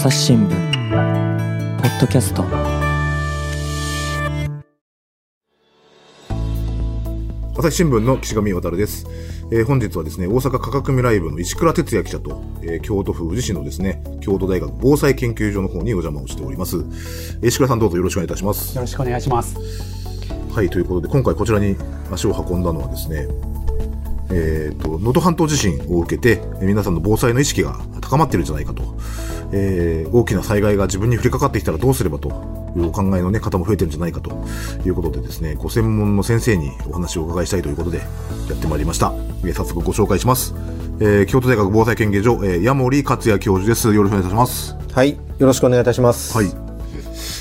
朝日新聞。ポッドキャスト。朝日新聞の岸上渉です、えー本日はですね大阪科学未来部の石倉哲也記者と、えー京都府宇治市のですね京都大学防災研究所の方にお邪魔をしております。えー石倉さんどうぞよろしくお願いいたします。よろしくお願いします。はいということで今回こちらに足を運んだのはですねえーと能登半島地震を受けてえー皆さんの防災の意識が高まっているんじゃないかと、えー大きな災害が自分に降りかかってきたらどうすればというお考えの、ね、方も増えてるんじゃないかと。いうことでですねご専門の先生にお話をお伺いしたいということでやってまいりました、えー早速ご紹介します、えー京都大学防災研究所、えー矢森克也教授です。よろしくお願いいたします。はい、よろしくお願いいたします。はい。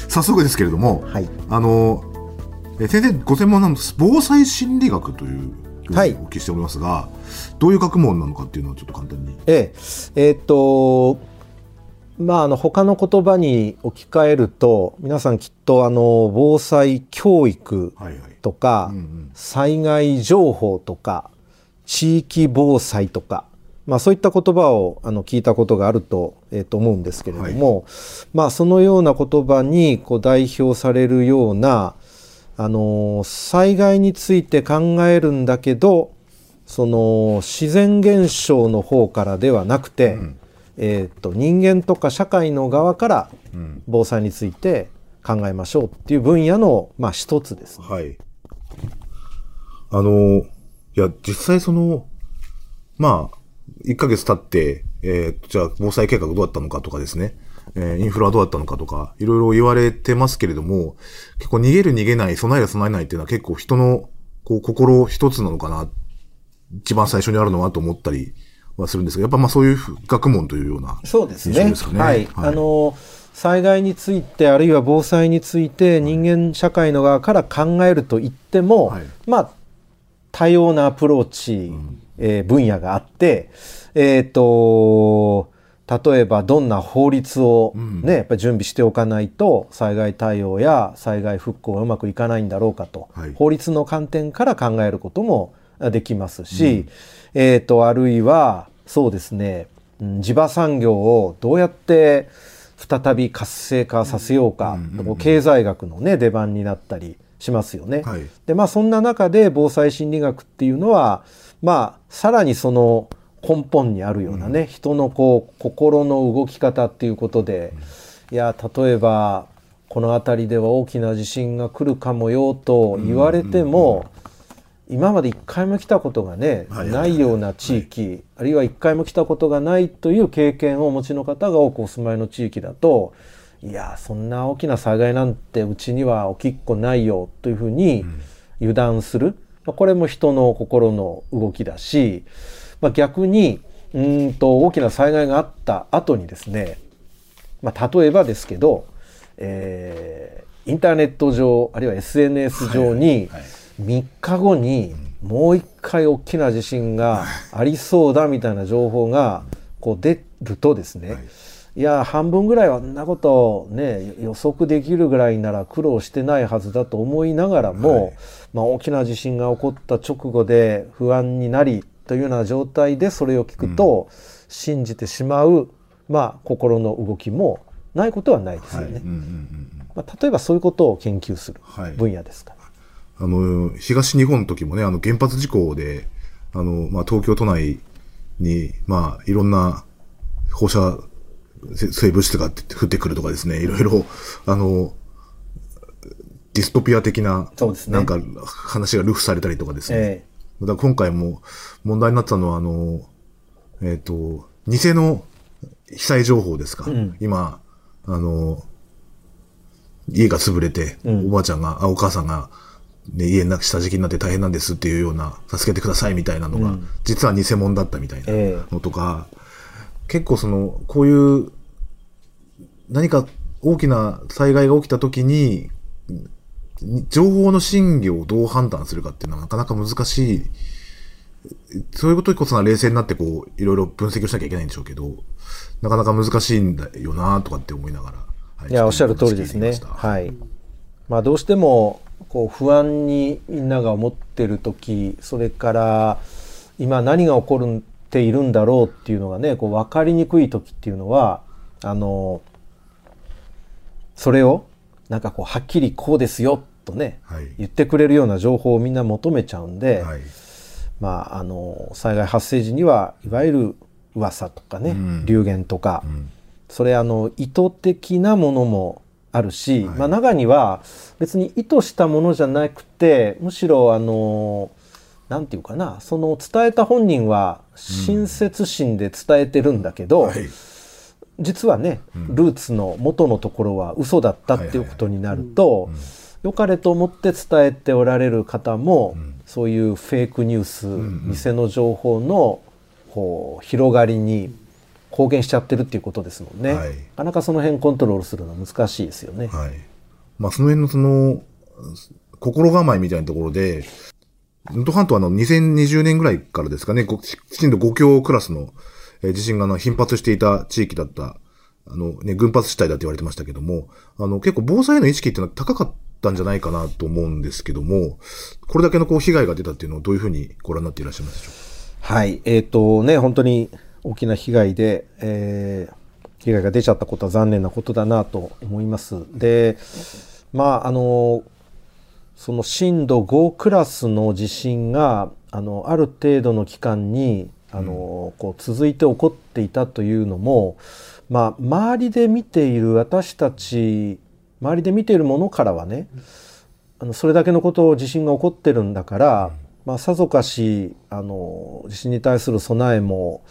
早速ですけれども、はい。あの、えー先生ご専門なんです防災心理学というはいお聞きしておりますが、どういう学問なのかっていうのをちょっと簡単に。ええ、えーっと、まあ、あの、他の言葉に置き換えると、皆さんきっと、あの、防災教育はいはい。とか、災害情報とか、地域防災とか、まあ、そういった言葉をあの聞いたことがあると,、えーと思うんですけれども、まあ、そのような言葉にこう代表されるようなあの災害について考えるんだけどその自然現象の方からではなくて、えー、と人間とか社会の側からうん防災について考えましょうっていう分野の、まあ、一つですね。はい。あの、いや、実際その、まあ、1ヶ月経って、えーじゃあ防災計画どうだったのかとかですね、えーインフラはどうだったのかとか、いろいろ言われてますけれども、結構逃げる逃げない、備える備えないっていうのは結構人の、こう、心一つなのかな、一番最初にあるのはと思ったりはするんですが、やっぱまあそういう学問というような。そうですね。印象ですかね。はい、はい。あの災害についてあるいは防災について人間社会の側から考えると言っても、はい。まあ多様なアプローチ、えー分野があって、えっ、と例えばどんな法律をうんね、やっぱり準備しておかないと災害対応や災害復興がうまくいかないんだろうかと、はい法律の観点から考えることもできますし、えー、とあるいはそうですね、うん地場産業をどうやって再び活性化させようか、う経済学の、ね、出番になったりしますよね。はい。でまあそんな中で防災心理学っていうのはまあさらにその根本にあるようなね、人のこう心の動き方っていうことで、いや例えばこの辺りでは大きな地震が来るかもよと言われても、今まで一回も来たことがね、はいないような地域、あるいは一回も来たことがないという経験をお持ちの方が多くお住まいの地域だといやそんな大きな災害なんてうちには起きっこないよというふうに油断する、まあ、これも人の心の動きだし、まあ、逆にうーんと大きな災害があった後にですね、まあ、例えばですけど、えーインターネット上あるいは SNS 上にはい3日後にもう一回大きな地震がありそうだみたいな情報がこう出るとですね、はい。いや半分ぐらいはあんなことね予測できるぐらいなら苦労してないはずだと思いながらも、はい。まあ、大きな地震が起こった直後で不安になりというような状態でそれを聞くと、信じてしまう、まあ、心の動きもないことはないですよはい。ね。うんうんうんまあ、例えばそういうことを研究するはい分野ですから。あの、東日本の時もね、あの、原発事故で、あの、まあ、東京都内に、まあ、いろんな放射せ性物質が降ってくるとかですね、いろいろ、あの、ディストピア的な、ねなんか話が流布されたりとかですね。えだ今回も問題になったのは、あの、えっ、と、偽の被災情報ですか。うん。今、あの、家が潰れて、うん。おばあちゃんが、あ、お母さんが、ね、家の下敷きになって大変なんですっていうような、助けてくださいみたいなのが、うん。実は偽物だったみたいなえのとか、結構その、こういう、何か大きな災害が起きた時に、に情報の真偽をどう判断するかっていうのはなかなか難しい。そういうことこそが冷静になってこう、いろいろ分析をしなきゃいけないんでしょうけど、なかなか難しいんだよなとかって思いながら。はいいやおっしゃる通りですね。はい。まあどうしてもこう不安にみんなが思ってる時、それから今何が起こっているんだろうっていうのがね、こう分かりにくい時っていうのは、あのそれをなんかこうはっきりこうですよとねはい。言ってくれるような情報をみんな求めちゃうんで、はい。まああの災害発生時にはいわゆる噂とかね、うん流言とか、うん。それあの意図的なものもあるし、はいまあ、中には別に意図したものじゃなくてむしろあのなんていうかなその伝えた本人は親切心で伝えてるんだけど、はい。実はね、うんルーツの元のところは嘘だったっていうことになると、うん良かれと思って伝えておられる方も、うんそういうフェイクニュース、んうん偽の情報のこう広がりに貢献しちゃってるっていうことですもんね、はいなかなかその辺コントロールするのは難しいですよね。はい。まあ、その辺のその、心構えみたいなところで、能登半島はあの2020年ぐらいからですかね、ご震度5強クラスのえー地震があの頻発していた地域だった、あのね、群発地帯だって言われてましたけども、あの結構防災への意識っていうのは高かったんじゃないかなと思うんですけども、これだけのこう被害が出たっていうのをどういうふうにご覧になっていらっしゃいますでしょう？かはい、えっ、とね、本当に大きな被害で、えー被害が出ちゃったことは残念なことだなと思います。で、まあ、あの、その震度5クラスの地震が、あの、ある程度の期間に、あの、こう続いて起こっていたというのも、まあ、周りで見ている私たち、周りで見ているものからはね、あのそれだけのことを地震が起こってるんだから、まあ、さぞかしあの地震に対する備えも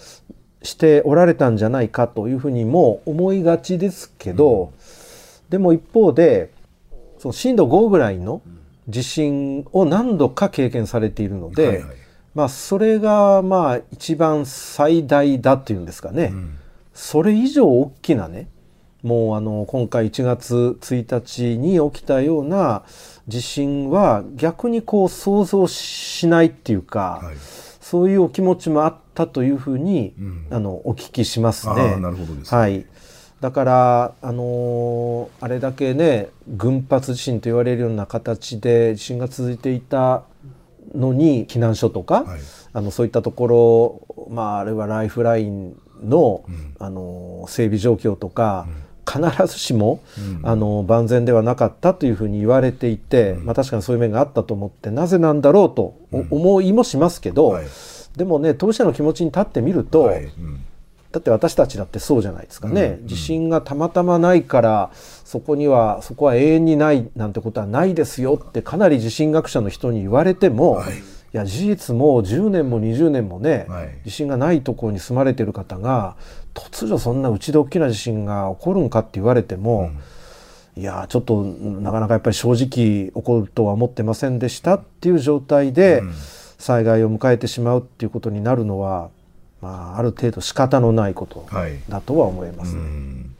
しておられたんじゃないかというふうにも思いがちですけど、でも一方でその震度5ぐらいの地震を何度か経験されているので、はいはい。まあ、それがまあ一番最大だっていうんですかね。うん。それ以上大きなねもうあの今回1月1日に起きたような地震は逆にこう想像しないっていうか、はい。そういうお気持ちもあったというふうに、うんあのお聞きしますあね。あ、なるほどです。はい。だから、あのーあれだけね群発地震と言われるような形で地震が続いていたのに避難所とか、はい。あのそういったところ、まあ、あるいはライフラインの,、うんあの整備状況とか、必ずしも、うん。あの万全ではなかったというふうに言われていて、まあ、確かにそういう面があったと思ってなぜなんだろうとお思いもしますけど、はい。でもね当事者の気持ちに立ってみると、はい。うん。だって私たちだってそうじゃないですかね、うん。地震がたまたまないからそこにはそこは永遠にないなんてことはないですよってかなり地震学者の人に言われても、はい。い、や事実もう10年も20年もね、はい。地震がないところに住まれてる方が突如そんなうちで大きな地震が起こるんかって言われても、いやちょっとなかなかやっぱり正直起こるとは思ってませんでしたっていう状態でうん。災害を迎えてしまうっていうことになるのは、まあ、ある程度仕方のないことはい。だとは思いますね。うん。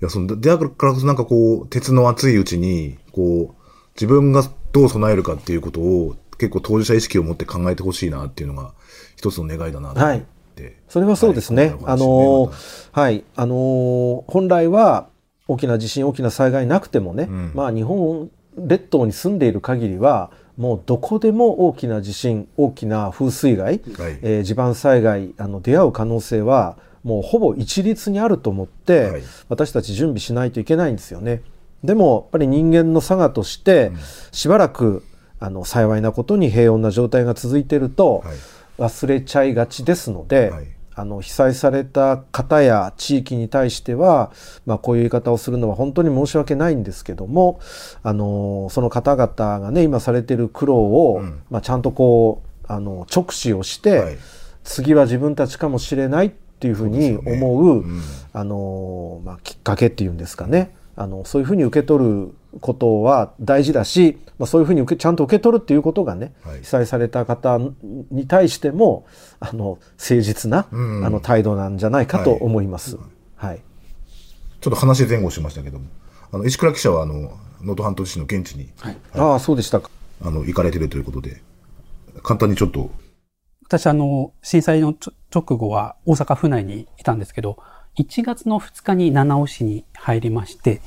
いや、その、でだからこそなんかこう、鉄の熱いうちに、こう、自分がどう備えるかっていうことを、結構当事者意識を持って考えてほしいなっていうのが、一つの願いだなと。思って。それはそうですね。はいあのーはい、あのー本来は大きな地震、大きな災害なくてもね、んまあ日本列島に住んでいる限りは、もうどこでも大きな地震、大きな風水害、はいえー地盤災害、あの出会う可能性は、もうほぼ一律にあると思って、はい私たち準備しないといけないんですよね。でもやっぱり人間の差がとして、しばらくあの幸いなことに平穏な状態が続いていると、はい忘れちゃいがちですので、はい。あの被災された方や地域に対しては、まあ、こういう言い方をするのは本当に申し訳ないんですけどもあのその方々がね今されてる苦労を、うん。まあ、ちゃんとこうあの直視をして、はい。次は自分たちかもしれないっていうふうにそうね。思ううん。あの、まあ、きっかけっていうんですかね。あのそういうふうに受け取ることは大事だし、まあ、そういうふうに受けちゃんと受け取るっていうことがね、はい。被災された方に対してもあの誠実な、うん。あの態度なんじゃないかと思います。はい、ちょっと話前後しましたけども、あの、石倉記者は、あの、能登半島地震の現地に、ああそうでしたか。あの、行かれてるということで、簡単にちょっと、私あの、震災のちょ直後は大阪府内にいたんですけど、1月の2日に七尾市に入りまして、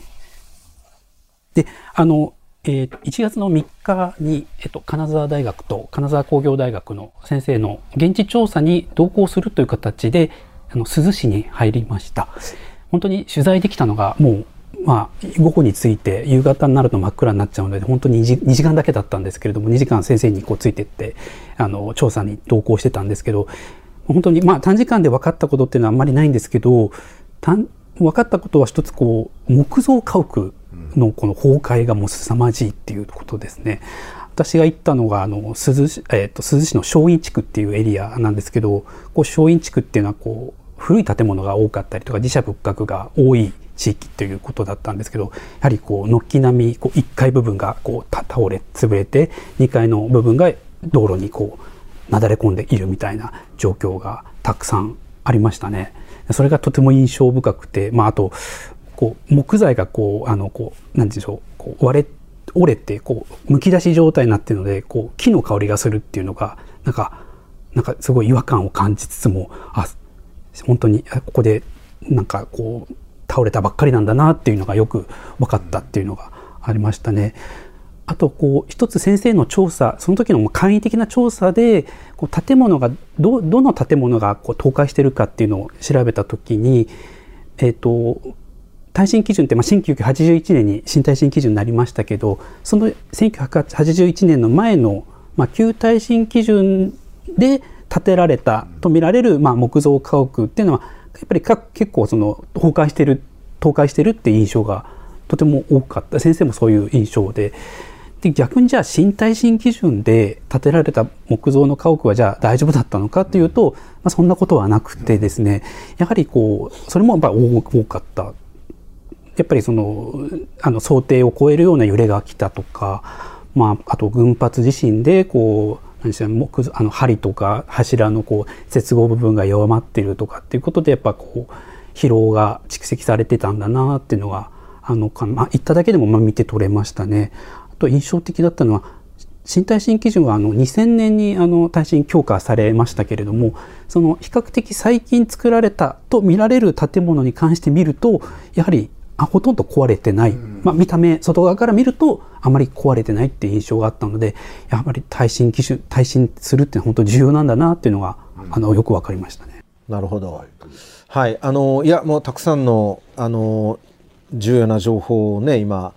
で、あの、えー1月の3日に、えっと、金沢大学と金沢工業大学の先生の現地調査に同行するという形で、あの、珠洲市に入りました。本当に取材できたのがもうまあ、午後に着いて夕方になると真っ暗になっちゃうので本当に 2, 時 ,2 時間だけだったんですけれども2時間先生にこうついてってあの調査に同行してたんですけど本当にまあ短時間で分かったことっていうのはあんまりないんですけど分かったことは一つこう木造家屋のこの崩壊がもう凄まじいっていうことですね。私が行ったのがあの鈴市、えー、と鈴市の松陰地区っていうエリアなんですけどこう松陰地区っていうのはこう古い建物が多かったりとか自社仏閣が多い地域ということだったんですけどやはりこう軒並みこう1階部分がこう倒れ潰れて2階の部分が道路にこうなだれ込んでいるみたいな状況がたくさんありましたね。それがとても印象深くて、まあ、あとこう木材がこうあのこう何でしょうこう割れ折れてこうむき出し状態になっているのでこう木の香りがするっていうのがなんかなんかすごい違和感を感じつつもあ本当にここでなんかこう倒れたばっかりなんだなっていうのがよく分かったっていうのがありましたね。あとこう一つ先生の調査その時の簡易的な調査でこう建物がどどの建物がこう倒壊してるかっていうのを調べた時に、えーと、耐震基準って、まあ、1981年に新耐震基準になりましたけどその1981年の前の、まあ、旧耐震基準で建てられたとみられる、まあ、木造家屋っていうのはやっぱり結構その崩壊してる倒壊してるっていう印象がとても多かった。先生もそういう印象で。で逆にじゃあ新耐震基準で建てられた木造の家屋はじゃあ大丈夫だったのかというと、まあ、そんなことはなくてですねやはりこうそれもやっぱ多かった。やっぱりそのあの想定を超えるような揺れが来たとか、まあ、あと群発地震でこう何でしょう木あの針とか柱のこう接合部分が弱まってるとかっていうことでやっぱこう疲労が蓄積されてたんだなっていうのがあのか、まあ、行っただけでもまあ見て取れましたね。あと印象的だったのは新耐震基準はあの2000年にあの耐震強化されましたけれどもその比較的最近作られたと見られる建物に関して見るとやはりあほとんど壊れてない、まあ、見た目外側から見るとあまり壊れてないっていう印象があったのでやはり耐震基準耐震するって本当重要なんだなっていうのが、あのよく分かりましたね。なるほど、はい、あのいやもうたくさんのあの重要な情報をね今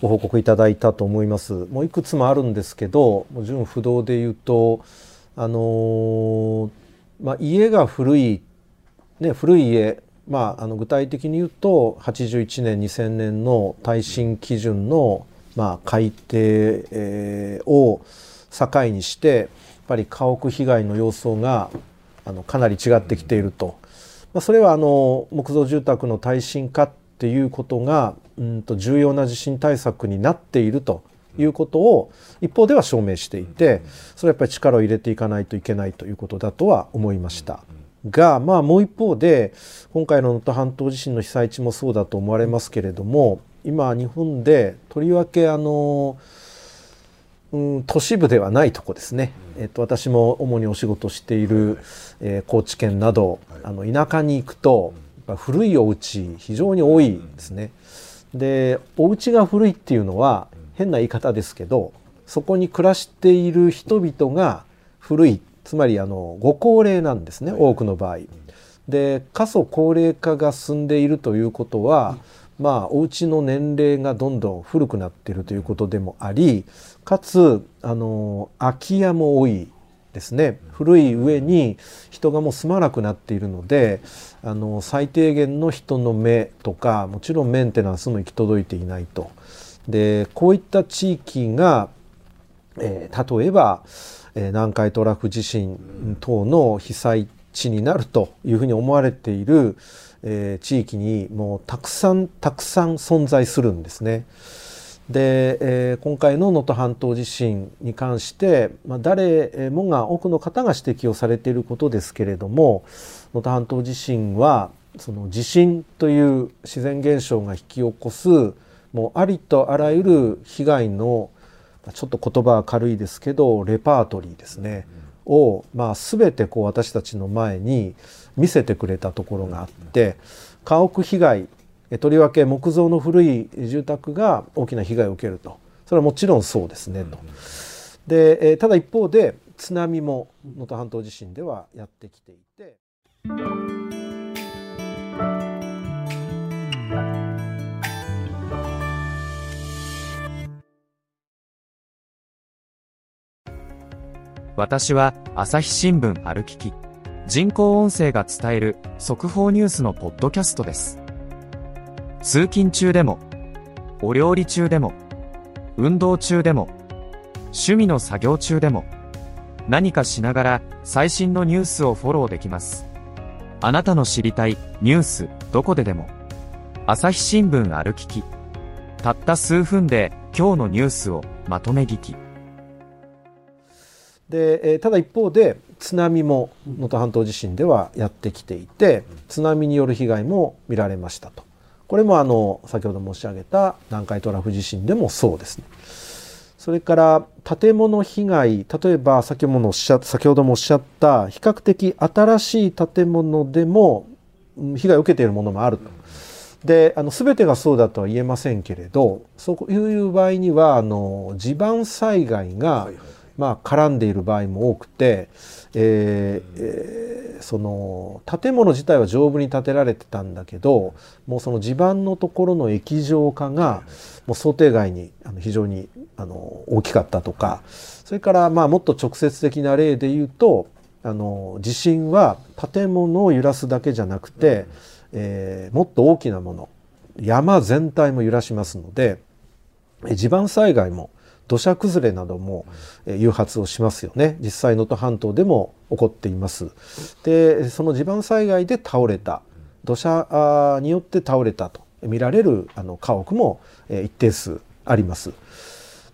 ご報告いただいたと思います。もういくつもあるんですけど、もう純不動で言うとあのまあ、家が古いね古い家まあ、あの具体的に言うと81年2000年の耐震基準の、まあ、改定、を境にしてやっぱり家屋被害の様相があのかなり違ってきていると、まあ、それはあの木造住宅の耐震化っていうことがうんと重要な地震対策になっているということを一方では証明していてそれはやっぱり力を入れていかないといけないということだとは思いました。が、まあ、もう一方で今回の能登半島地震の被災地もそうだと思われますけれども今日本でとりわけあの、うん、都市部ではないとこですね、えっと、私も主にお仕事している、えー、高知県などあの田舎に行くと古いお家非常に多いですね。でお家が古いっていうのは変な言い方ですけどそこに暮らしている人々が古いつまりあのご高齢なんですね、多くの場合。で過疎高齢化が進んでいるということは、まあお家の年齢がどんどん古くなっているということでもありかつあの空き家も多いですね古い上に人がもう住まなくなっているのであの最低限の人の目とかもちろんメンテナンスも行き届いていないと。でこういった地域が、えー、例えばえ南海トラフ地震等の被災地になるというふうに思われている、え地域にもうたくさんたくさん存在するんですね。で、え、今回の能登半島地震に関して、まあ、誰もが多くの方が指摘をされていることですけれども能登半島地震はその地震という自然現象が引き起こすもうありとあらゆる被害のちょっと言葉は軽いですけどレパートリーですね、を、まあ、全てこう私たちの前に見せてくれたところがあって家屋被害とりわけ木造の古い住宅が大きな被害を受けるとそれはもちろんそうですねと。でただ一方で津波も能登半島地震ではやってきていて。私は朝日新聞歩きき人工音声が伝える速報ニュースのポッドキャストです。通勤中でもお料理中でも運動中でも趣味の作業中でも何かしながら最新のニュースをフォローできます。あなたの知りたいニュースどこででも。朝日新聞歩ききたった数分で今日のニュースをまとめ聞き。で、ただ一方で津波も能登半島地震ではやってきていて津波による被害も見られましたと。これもあの先ほど申し上げた南海トラフ地震でもそうですね。それから建物被害例えば先ほどもおっしゃった比較的新しい建物でも被害を受けているものもあると。であの全てがそうだとは言えませんけれどそういう場合にはあの地盤災害が、まあ、絡んでいる場合も多くて、えーえその建物自体は丈夫に建てられてたんだけどもうその地盤のところの液状化がもう想定外にあの非常にあの大きかったとかそれからまあもっと直接的な例で言うとあの地震は建物を揺らすだけじゃなくて、えーもっと大きなもの山全体も揺らしますので地盤災害も土砂崩れなどもえー誘発をしますよね。実際能登半島でも起こっています。でその地盤災害で倒れた土砂によって倒れたと見られるあの家屋もえー一定数あります。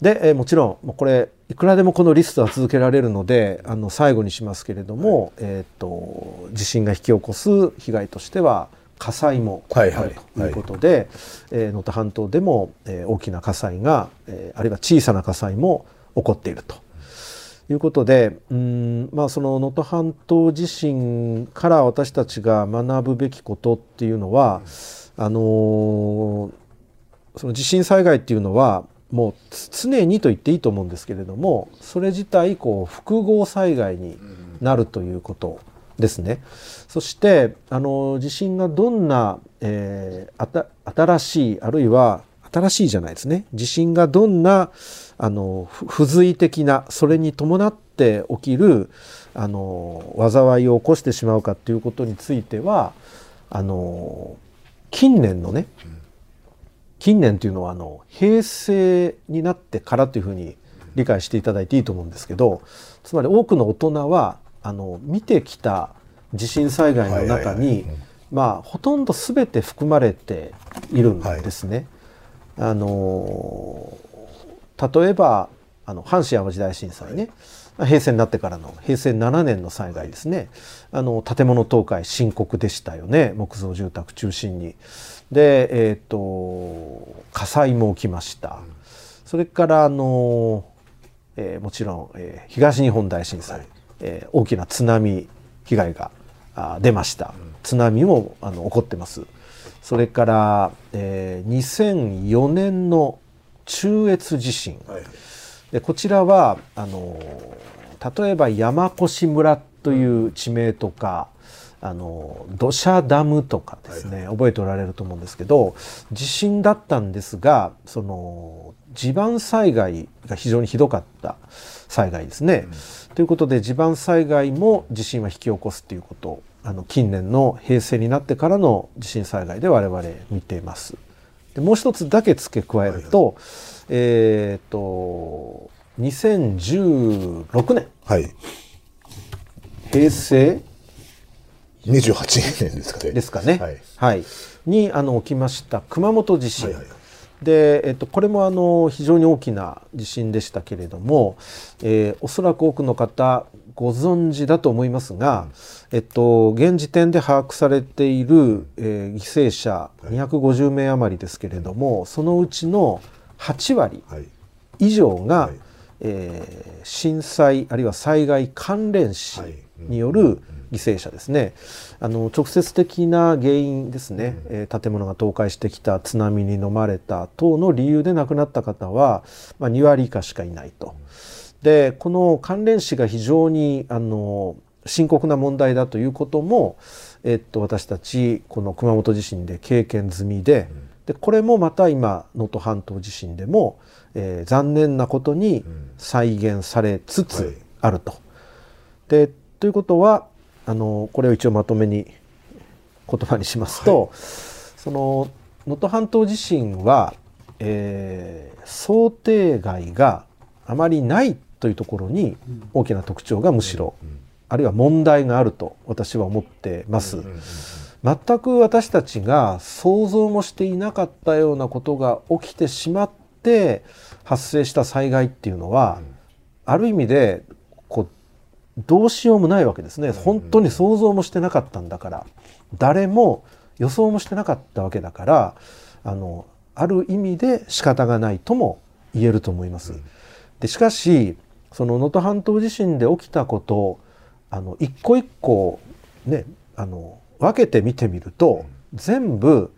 で、えーもちろんもうこれいくらでもこのリストは続けられるのであの最後にしますけれども、えー、と地震が引き起こす被害としては火災もあはいはいるということでえー能登半島でも、えー大きな火災が、えーあるいは小さな火災も起こっていると。いうことでうーんまあその能登半島地震から私たちが学ぶべきことっていうのはあのーその地震災害っていうのはもうつ常にと言っていいと思うんですけれどもそれ自体こう複合災害になるということですね。そしてあの地震がどんな、えーあた新しいあるいは新しいじゃないですね地震がどんなあのふ不随的なそれに伴って起きるあの災いを起こしてしまうかということについてはあの近年のね近年というのはあの平成になってからというふうに理解していただいていいと思うんですけどつまり多くの大人はあの見てきた地震災害の中はいはいはい。にまあほとんど全て含まれているんですね。あの例えばあの阪神・淡路大震災ね、平成になってからの平成7年の災害ですね。あの建物倒壊深刻でしたよね。木造住宅中心に。で、えー、と火災も起きました。それからあの、えーもちろん、えー東日本大震災、えー大きな津波被害があ出ました。津波もあの起こってます。それから、えー2004年の中越地震、はいでこちらはあの例えば山越村という地名とか、あの土砂ダムとかですね、覚えておられると思うんですけど地震だったんですがその地盤災害が非常にひどかった災害ですね。ということで地盤災害も地震は引き起こすということあの近年の平成になってからの地震災害で我々見ています。でもう一つだけ付け加えると、えっ、と2016年はい。平成28年ですかね。ですかね、はい。はいにあの起きました熊本地震、はいはいで、えっと、これもあの非常に大きな地震でしたけれども、えーおそらく多くの方ご存知だと思いますが、えっと、現時点で把握されている、えー犠牲者250名余りですけれども、そのうちの8割はい。以上が、はい。えー震災あるいは災害関連死による犠牲者ですね、あの直接的な原因ですね、えー建物が倒壊してきた津波に飲まれた等の理由で亡くなった方は、まあ、2割以下しかいないと。でこの関連死が非常にあの深刻な問題だということも、えっと、私たちこの熊本地震で経験済みで,、でこれもまた今能登半島地震でも、えー残念なことに再現されつはい。つあると。でということはあのこれを一応まとめに言葉にしますと、その能登半島地震は、えー想定外があまりないというところに大きな特徴がむしろ、あるいは問題があると私は思ってます。全く私たちが想像もしていなかったようなことが起きてしまって発生した災害っていうのは、ある意味でどうしようもないわけですね。本当に想像もしてなかったんだから。誰も予想もしてなかったわけだからあのある意味で仕方がないとも言えると思います。でしかしその能登半島地震で起きたことあの一個一個ねあの分けて見てみると全部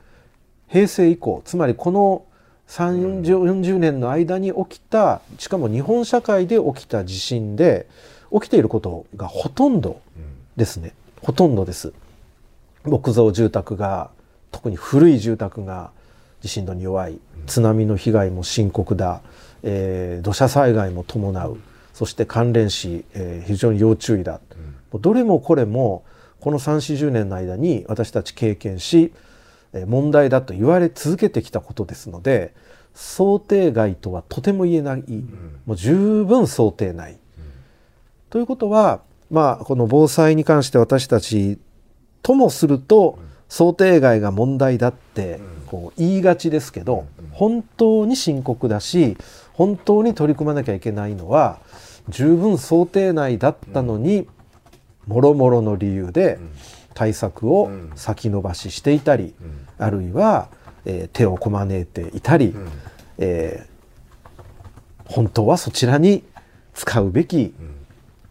平成以降つまりこの3 40年の間に起きたしかも日本社会で起きた地震で起きていることがほとんどですね。ほとんどです。木造住宅が特に古い住宅が地震度に弱い。津波の被害も深刻だ、えー土砂災害も伴う。そして関連死、えー非常に要注意だ、もうどれもこれもこの3 4 0年の間に私たち経験しえー問題だと言われ続けてきたことですので想定外とはとても言えない、もう十分想定内。ということはまあこの防災に関して私たちともすると想定外が問題だってこう言いがちですけど本当に深刻だし本当に取り組まなきゃいけないのは十分想定内だったのにもろもろの理由で対策を先延ばししていたりあるいは、えー手をこまねいていたり、えー本当はそちらに使うべき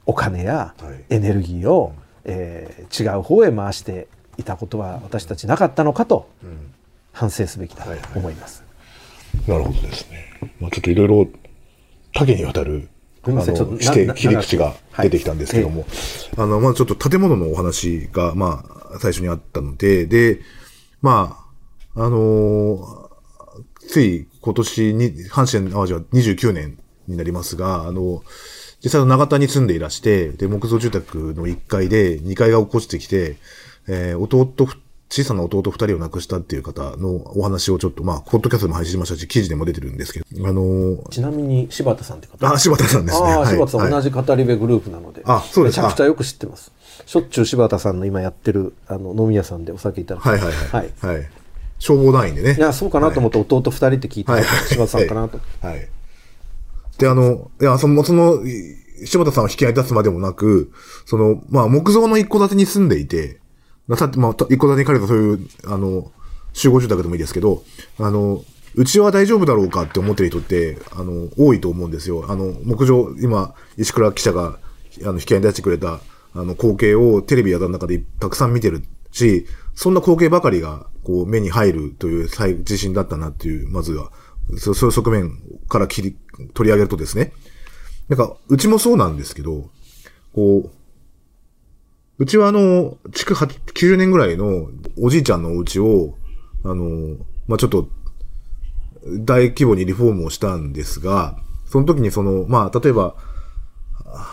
お金やはい。エネルギーを、えー違う方へ回していたことは私たちなかったのかと反省すべきだと思います。なるほどですね。まあちょっといろいろ多岐にわたる、あの、すみませんちょっとな視点、な切り口がはい。出てきたんですけども、あの、まあちょっと建物のお話が、まあ最初にあったので、で、まあ、あのーつい今年に、阪神淡路は29年になりますが、あの、実際の長田に住んでいらして、で、木造住宅の1階で2階が落っこちてきて、えー弟ふ、小さな弟2人を亡くしたっていう方のお話をちょっと、まあ、ポッドキャストでも配信しましたし、記事でも出てるんですけど、あのーちなみに柴田さんって方あ、柴田さんですね。ああ、はい柴田さん、はい同じ語り部グループなので。あそうですめちゃくちゃよく知ってます。しょっちゅう柴田さんの今やってる、あの、飲み屋さんでお酒いただく。はいはいはい。はい。はい。消防団員でね。いや、そうかなと思って弟二人って聞いて、はい柴田さんかなと。はい。で、あの、いや、その、その、柴田さんを引き合い出すまでもなく、その、まあ、木造の一戸建てに住んでいて、まあ、さっきまあ、一戸建てに借りたそういう、あの、集合住宅でもいいですけど、あの、うちは大丈夫だろうかって思ってる人って、あの、多いと思うんですよ。あの、木造、今、石倉記者が、あの、引き合い出してくれた、あの、光景をテレビやった中でたくさん見てるし、そんな光景ばかりが、こう、目に入るという自信だったなっていう、まずは、そういう側面から切り、取り上げるとですね。なんか、うちもそうなんですけど、こう、うちはあの、築8 90年ぐらいのおじいちゃんのお家を、あの、まあ、ちょっと、大規模にリフォームをしたんですが、その時にその、まあ、例えば、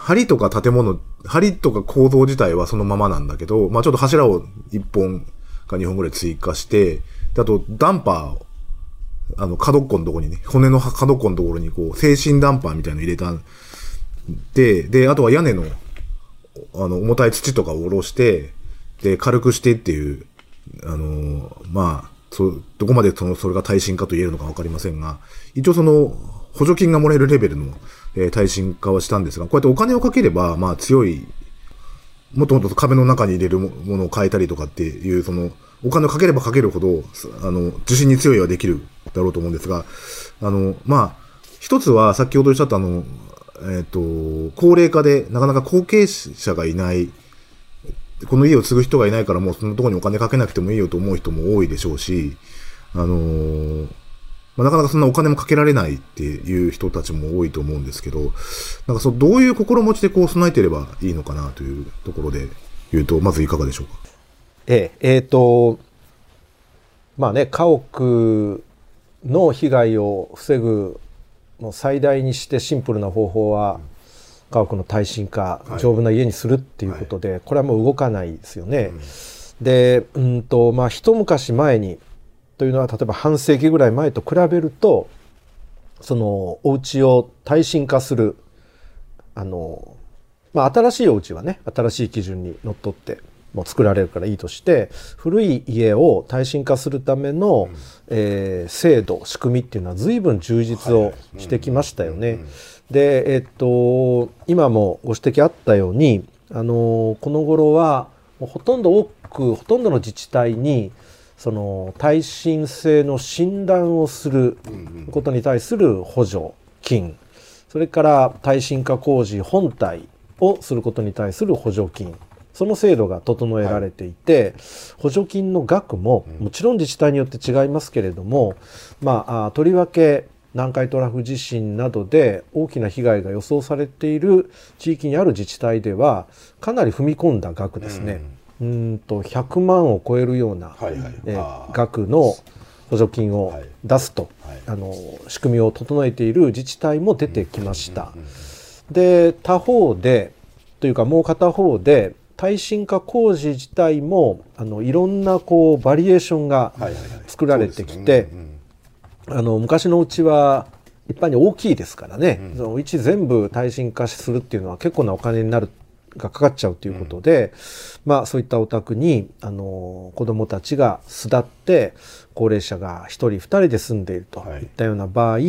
梁とか建物、梁とか構造自体はそのままなんだけど、まあ、ちょっと柱を1本か2本ぐらい追加して、であと、ダンパー、あの、角っこのところにね、骨の角っこのところにこう、精神ダンパーみたいなの入れたんで、で、あとは屋根の、あの、重たい土とかを下ろして、で、軽くしてっていう、あのーまあ、そ、どこまでその、それが耐震化と言えるのかわかりませんが、一応その、補助金がもらえるレベルの、えー耐震化はしたんですが、こうやってお金をかければ、まあ強い、もっともっと壁の中に入れるものを変えたりとかっていう、その、お金をかければかけるほど、あの、地震に強いはできるだろうと思うんですが、あの、まあ、一つは先ほどおっしゃったあの、えっ、と、高齢化でなかなか後継者がいない、この家を継ぐ人がいないからもうそのところにお金かけなくてもいいよと思う人も多いでしょうし、あのーまあ、なかなかそんなお金もかけられないっていう人たちも多いと思うんですけど、なんかそう、どういう心持ちでこう備えてればいいのかなというところで言うと、まずいかがでしょうか？ええ、えーと、まあね、家屋の被害を防ぐ、もう最大にしてシンプルな方法は、家屋の耐震化、はい。丈夫な家にするっていうことで、これはもう動かないですよね。でうんとまあ一昔前にというのは例えば半世紀ぐらい前と比べるとそのお家を耐震化するあの、まあ、新しいお家はね新しい基準にのっとってもう作られるからいいとして古い家を耐震化するための、えー制度仕組みっていうのは随分充実をしてきましたよね。でえっと今もご指摘あったようにあのこの頃はもうほとんど多くほとんどの自治体にその耐震性の診断をすることに対する補助金。それから耐震化工事本体をすることに対する補助金その制度が整えられていて、補助金の額ももちろん自治体によって違いますけれども、まああとりわけ南海トラフ地震などで大きな被害が予想されている地域にある自治体ではかなり踏み込んだ額ですね。うーんと100万を超えるような、はいはい。え額の補助金を出すと、はい。あの仕組みを整えている自治体も出てきました。で他方でというかもう片方で耐震化工事自体もあのいろんなこうバリエーションがはいはいはい。作られてきて、あの昔のうちは一般に大きいですからね、そのうち全部耐震化するっていうのは結構なお金になるがかかっちゃうということで、まあそういったお宅にあの子どもたちが巣立って高齢者が1人2人で住んでいるとはい。いったような場合、あ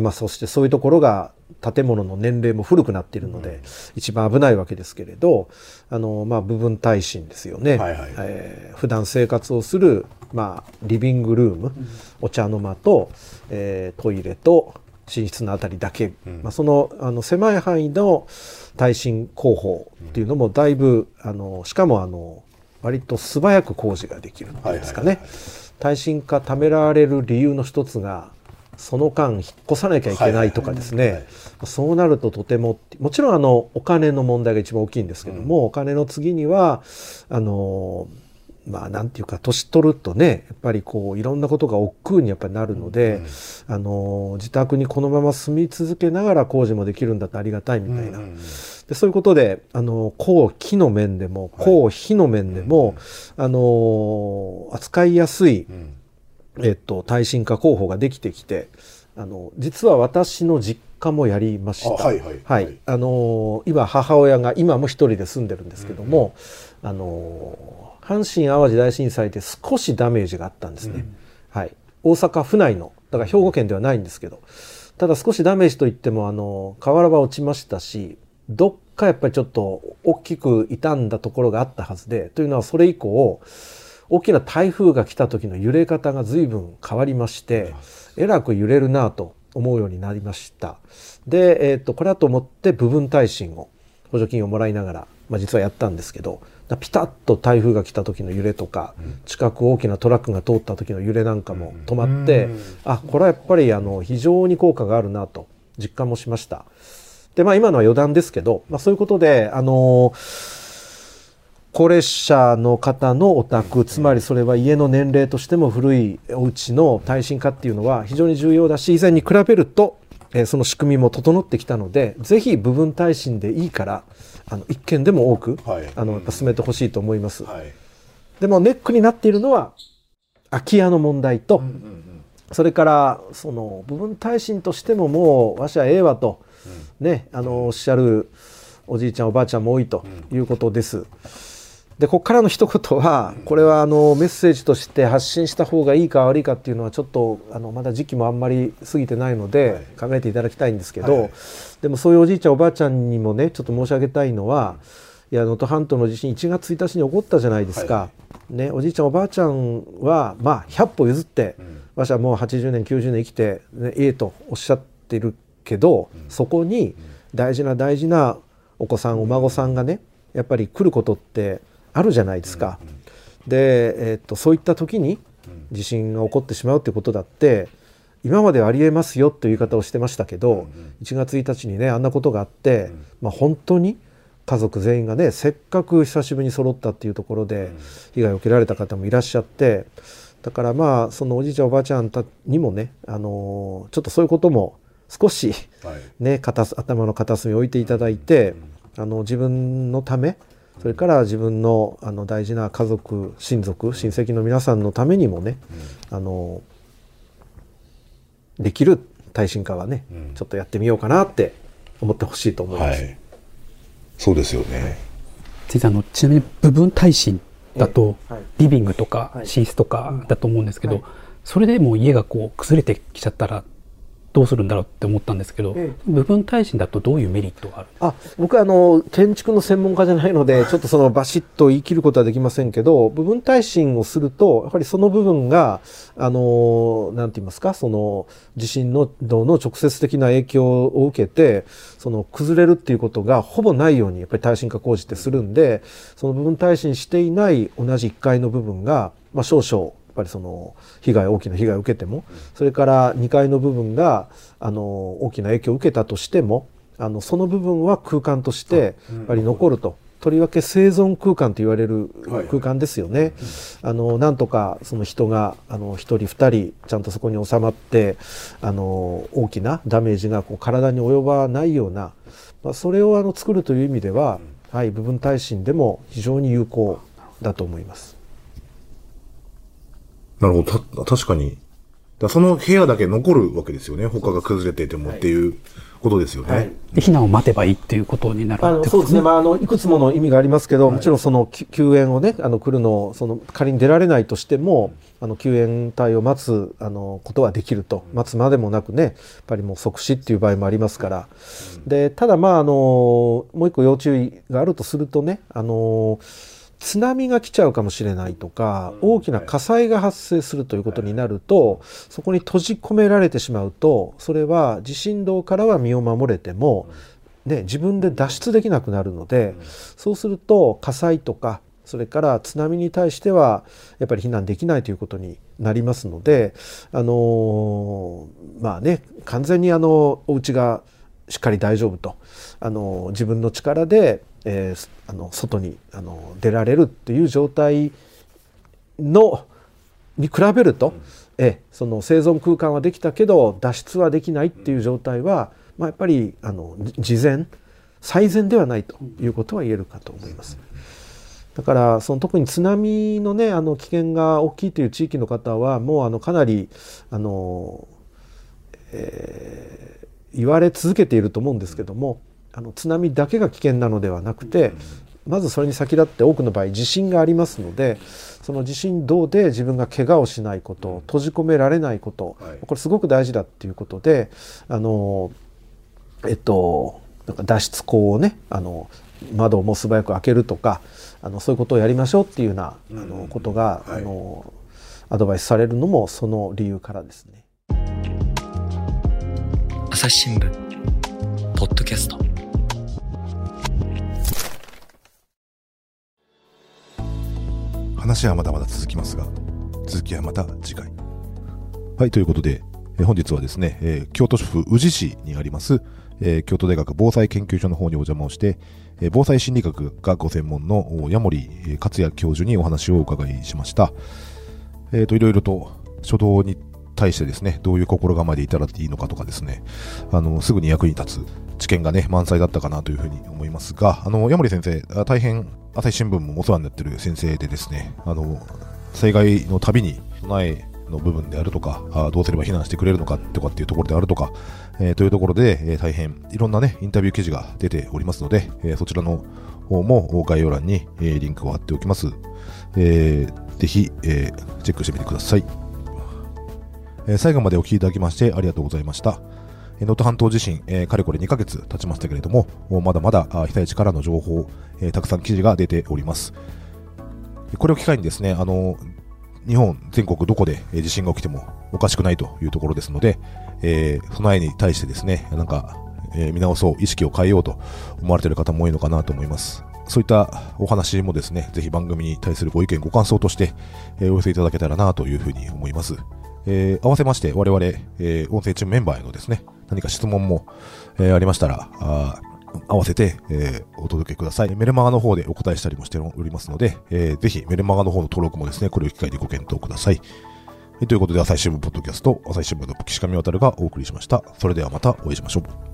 まあ、そしてそういうところが建物の年齢も古くなっているので、一番危ないわけですけれどあの、まあ、部分耐震ですよね、はいはい。えー普段生活をする、まあ、リビングルーム、お茶の間と、えートイレと寝室のあたりだけ、まあ、そのあの狭い範囲の耐震工法っていうのもだいぶあのしかもあの割と素早く工事ができるんですかね、はいはいはい耐震化ためられる理由の一つがその間引っ越さなきゃいけないとかですね、はいはいはい。そうなるととてももちろんあのお金の問題が一番大きいんですけども、お金の次にはあのまあなんていうか年取るとねやっぱりこういろんなことが億劫にやっぱりなるので、あの自宅にこのまま住み続けながら工事もできるんだってありがたいみたいな、でそういうことであの工期の面でも工費の面でも、あの扱いやすい、えっと、耐震化工法ができてきてあの実は私の実家もやりました。あはいはいはい。あの今母親が今も一人で住んでるんですけども、あの阪神・淡路大震災で少しダメージがあったんですね。はい、大阪府内のだから兵庫県ではないんですけどただ少しダメージといってもあの瓦は落ちましたしどっかやっぱりちょっと大きく傷んだところがあったはずでというのはそれ以降大きな台風が来た時の揺れ方が随分変わりましてえらく揺れるなと思うようになりました。で、えー、とこれだと思って部分耐震を補助金をもらいながら、まあ、実はやったんですけどピタッと台風が来た時の揺れとか、近く大きなトラックが通った時の揺れなんかも止まって、あこれはやっぱりあの非常に効果があるなと実感もしました。でまあ今のは余談ですけど、まあ、そういうことであの高齢者の方のお宅つまりそれは家の年齢としても古いお家の耐震化っていうのは非常に重要だし以前に比べると、えーその仕組みも整ってきたのでぜひ部分耐震でいいからあの一件でも多く、はい。あの進めてほしいと思います。はい。でもネックになっているのは空き家の問題と、それからその部分耐震としてももうわしはええわと、ねあのおっしゃるおじいちゃんおばあちゃんも多いということです。でここからの一言はこれはあのメッセージとして発信した方がいいか悪いかっていうのはちょっとあのまだ時期もあんまり過ぎてないので考えていただきたいんですけど、はい。でもそういうおじいちゃんおばあちゃんにもねちょっと申し上げたいのは、いや能登半島の地震1月1日に起こったじゃないですか。はね、おじいちゃんおばあちゃんはまあ100歩譲って、わしはもう80年90年生きて、ね、ええとおっしゃってるけど、そこに大事な大事なお子さんお孫さんがねやっぱり来ることってあるじゃないですか。で、えっとそういった時に地震が起こってしまうっていうことだって今まではありえますよという言い方をしてましたけど、1月1日にねあんなことがあって、まあ、本当に家族全員がねせっかく久しぶりに揃ったっていうところで被害を受けられた方もいらっしゃってだからまあそのおじいちゃんおばあちゃんたにもね、あのーちょっとそういうことも少しはい。ね片す頭の片隅に置いていただいて、あの自分のためそれから自分のあの大事な家族親族親戚の皆さんのためにもね、あのできる耐震化はね、うん。ちょっとやってみようかなって思ってほしいと思います。はい。そうですよね。先生あのちなみに部分耐震だとはい。リビングとかはい。寝室とかだと思うんですけど、はい。それでもう家がこう崩れてきちゃったらどうするんだろうって思ったんですけど、ええ。部分耐震だとどういうメリットがあるあ僕はあの建築の専門家じゃないのでちょっとそのバシッと言い切ることはできませんけど部分耐震をするとやっぱりその部分があのなんて言いますか？その地震のの直接的な影響を受けてその崩れるっていうことがほぼないようにやっぱり耐震化工事ってするんでその部分耐震していない同じ1階の部分が、まあ、少々ぱりその被害大きな被害を受けてもそれから2階の部分があの大きな影響を受けたとしてもあのその部分は空間としてやっぱり残ると。とりわけ生存空間と言われるはい空間ですよね。あのなんとかその人があの一人二人ちゃんとそこに収まってあの大きなダメージがこう体に及ばないような、まあ、それをあの作るという意味では、はい、部分耐震でも非常に有効だと思います。なるほど。た、確かに。だその部屋だけ残るわけですよね。他が崩れていてもっていうことですよね。はいで避難を待てばいいっていうことになるあってことのそうですね、まあ、あのいくつもの意味がありますけど、もちろんそのき救援をねあの来るのをその仮に出られないとしてもあの救援隊を待つあのことはできると待つまでもなくねやっぱりもう即死っていう場合もありますから、でただまああのもう一個要注意があるとするとねあの津波が来ちゃうかもしれないとか大きな火災が発生するということになるとそこに閉じ込められてしまうとそれは地震動からは身を守れても、ね、自分で脱出できなくなるのでそうすると火災とかそれから津波に対してはやっぱり避難できないということになりますのであのまあね完全にあのお家がしっかり大丈夫とあの自分の力で、えーあの外にあの出られるっていう状態のに比べると、えその生存空間はできたけど脱出はできないっていう状態は、まあ、やっぱりあのじ事前最善ではないということは言えるかと思います。だからその特に津波のねあの危険が大きいという地域の方はもうあのかなりあの、えー言われ続けていると思うんですけどもあの津波だけが危険なのではなくてまずそれに先立って多くの場合地震がありますのでその地震動で自分が怪我をしないこと閉じ込められないことはい。これすごく大事だっていうことであのえっとなんか脱出口をねあの窓をもう素早く開けるとかあのそういうことをやりましょうっていうようなあのことが、はい。あのアドバイスされるのもその理由からですね。朝日新聞ポッドキャスト話はまだまだ続きますが、続きはまた次回。はい、ということで、え本日はですね、え京都府宇治市にあります、え京都大学防災研究所の方にお邪魔をして、え防災心理学がご専門の矢森克也教授にお話をお伺いしました。えっ、と、いろいろと初動に対してですね、どういう心構えでいたらいいのかとかですね、あの、すぐに役に立つ知見がね、満載だったかなというふうに思いますが、あの、矢森先生、大変、朝日新聞もお世話になってる先生でですね、あの、災害のたびに備えの部分であるとか、あどうすれば避難してくれるのかとかっていうところであるとか、えーというところで、えー大変いろんなね、インタビュー記事が出ておりますので、えーそちらの方も概要欄に、えリンクを貼っておきます。えーぜひ、えチェックしてみてください。え最後までお聞きいただきましてありがとうございました。え能登半島地震、えーかれこれ2ヶ月経ちましたけれども、まだまだ被災地からの情報、えーたくさん記事が出ております。これを機会にですね、あの、日本全国どこで地震が起きてもおかしくないというところですので、えー備えに対してですね、なんか、え見直そう、意識を変えようと思われている方も多いのかなと思います。そういったお話もですね、ぜひ番組に対するご意見、ご感想として、えお寄せいただけたらなというふうに思います。えー合わせまして、我々、えー音声中メンバーへのですね、何か質問も、えーありましたら、あ合わせて、えーお届けください。メルマガの方でお答えしたりもしておりますので、えーぜひメルマガの方の登録もですね、これを機会にご検討ください。はいということで、朝日新聞ポッドキャスト、朝日新聞の岸上渡がお送りしました。それではまたお会いしましょう。